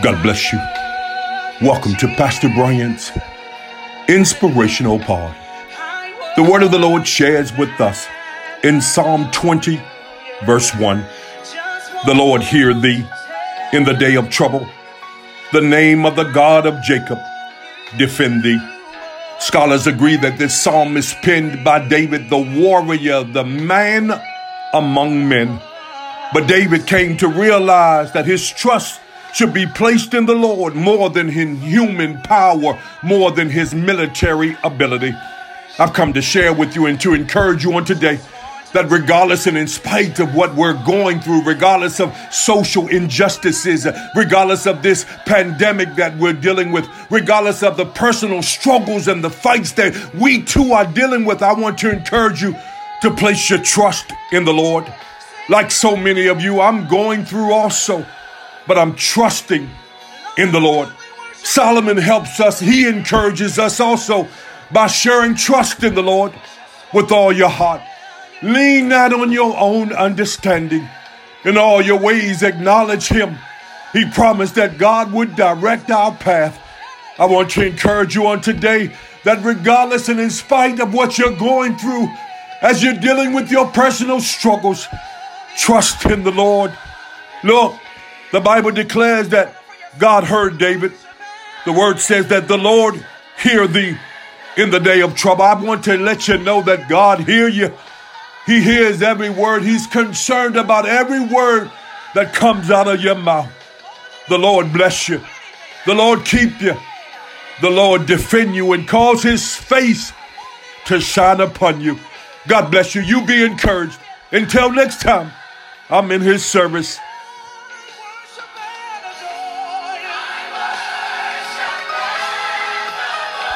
God bless you. Welcome to Pastor Bryant's Inspirational Pod. The word of the Lord shares with us in Psalm 20, verse 1. The Lord hear thee in the day of trouble. The name of the God of Jacob defend thee. Scholars agree that this psalm is penned by David, the warrior, the man among men. But David came to realize that his trust should be placed in the Lord more than in human power, more than his military ability. I've come to share with you and to encourage you on today that regardless and in spite of what we're going through, regardless of social injustices, regardless of this pandemic that we're dealing with, regardless of the personal struggles and the fights that we too are dealing with, I want to encourage you to place your trust in the Lord. Like so many of you, I'm going through also, but I'm trusting in the Lord. Solomon helps us, he encourages us also by sharing trust in the Lord with all your heart. Lean not on your own understanding. In all your ways, acknowledge Him. He promised that God would direct our path. I want to encourage you on today that regardless and in spite of what you're going through, as you're dealing with your personal struggles, trust in the Lord. Look, the Bible declares that God heard David. The word says that the Lord hear thee in the day of trouble. I want to let you know that God hear you. He hears every word. He's concerned about every word that comes out of your mouth. The Lord bless you. The Lord keep you. The Lord defend you and cause his face to shine upon you. God bless you. You be encouraged. Until next time, I'm in his service.